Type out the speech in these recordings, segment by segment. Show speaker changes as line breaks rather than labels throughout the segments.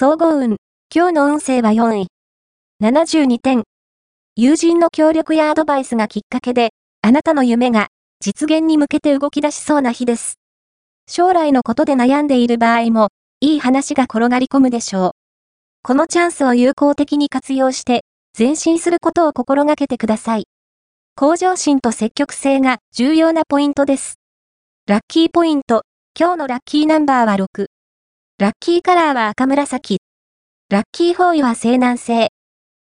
総合運。今日の運勢は4位。72点。友人の協力やアドバイスがきっかけで、あなたの夢が実現に向けて動き出しそうな日です。将来のことで悩んでいる場合も、いい話が転がり込むでしょう。このチャンスを有効的に活用して、前進することを心がけてください。向上心と積極性が重要なポイントです。ラッキーポイント。今日のラッキーナンバーは6。ラッキーカラーは赤紫。ラッキーフォーイは西南西。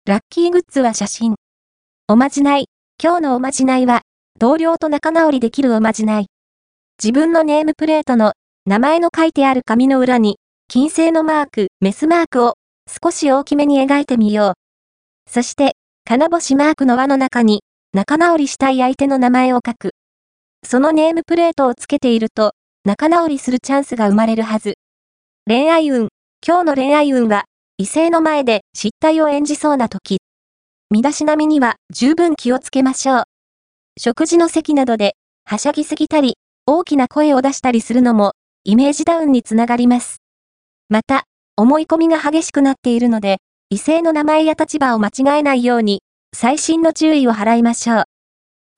ラッキーグッズは写真。おまじない。今日のおまじないは、同僚と仲直りできるおまじない。自分のネームプレートの名前の書いてある紙の裏に、金星のマーク、メスマークを少し大きめに描いてみよう。そして、金星マークの輪の中に、仲直りしたい相手の名前を書く。そのネームプレートをつけていると、仲直りするチャンスが生まれるはず。恋愛運。今日の恋愛運は、異性の前で失態を演じそうな時。身だしなみには十分気をつけましょう。食事の席などで、はしゃぎすぎたり、大きな声を出したりするのも、イメージダウンにつながります。また、思い込みが激しくなっているので、異性の名前や立場を間違えないように、細心の注意を払いましょう。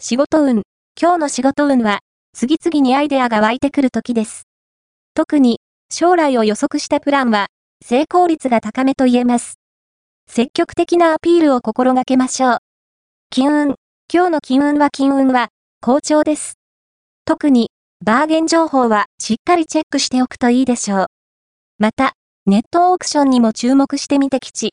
仕事運。今日の仕事運は、次々にアイデアが湧いてくる時です。特に、将来を予測したプランは、成功率が高めと言えます。積極的なアピールを心がけましょう。金運。今日の金運は金運は、好調です。特に、バーゲン情報はしっかりチェックしておくといいでしょう。また、ネットオークションにも注目してみてきち。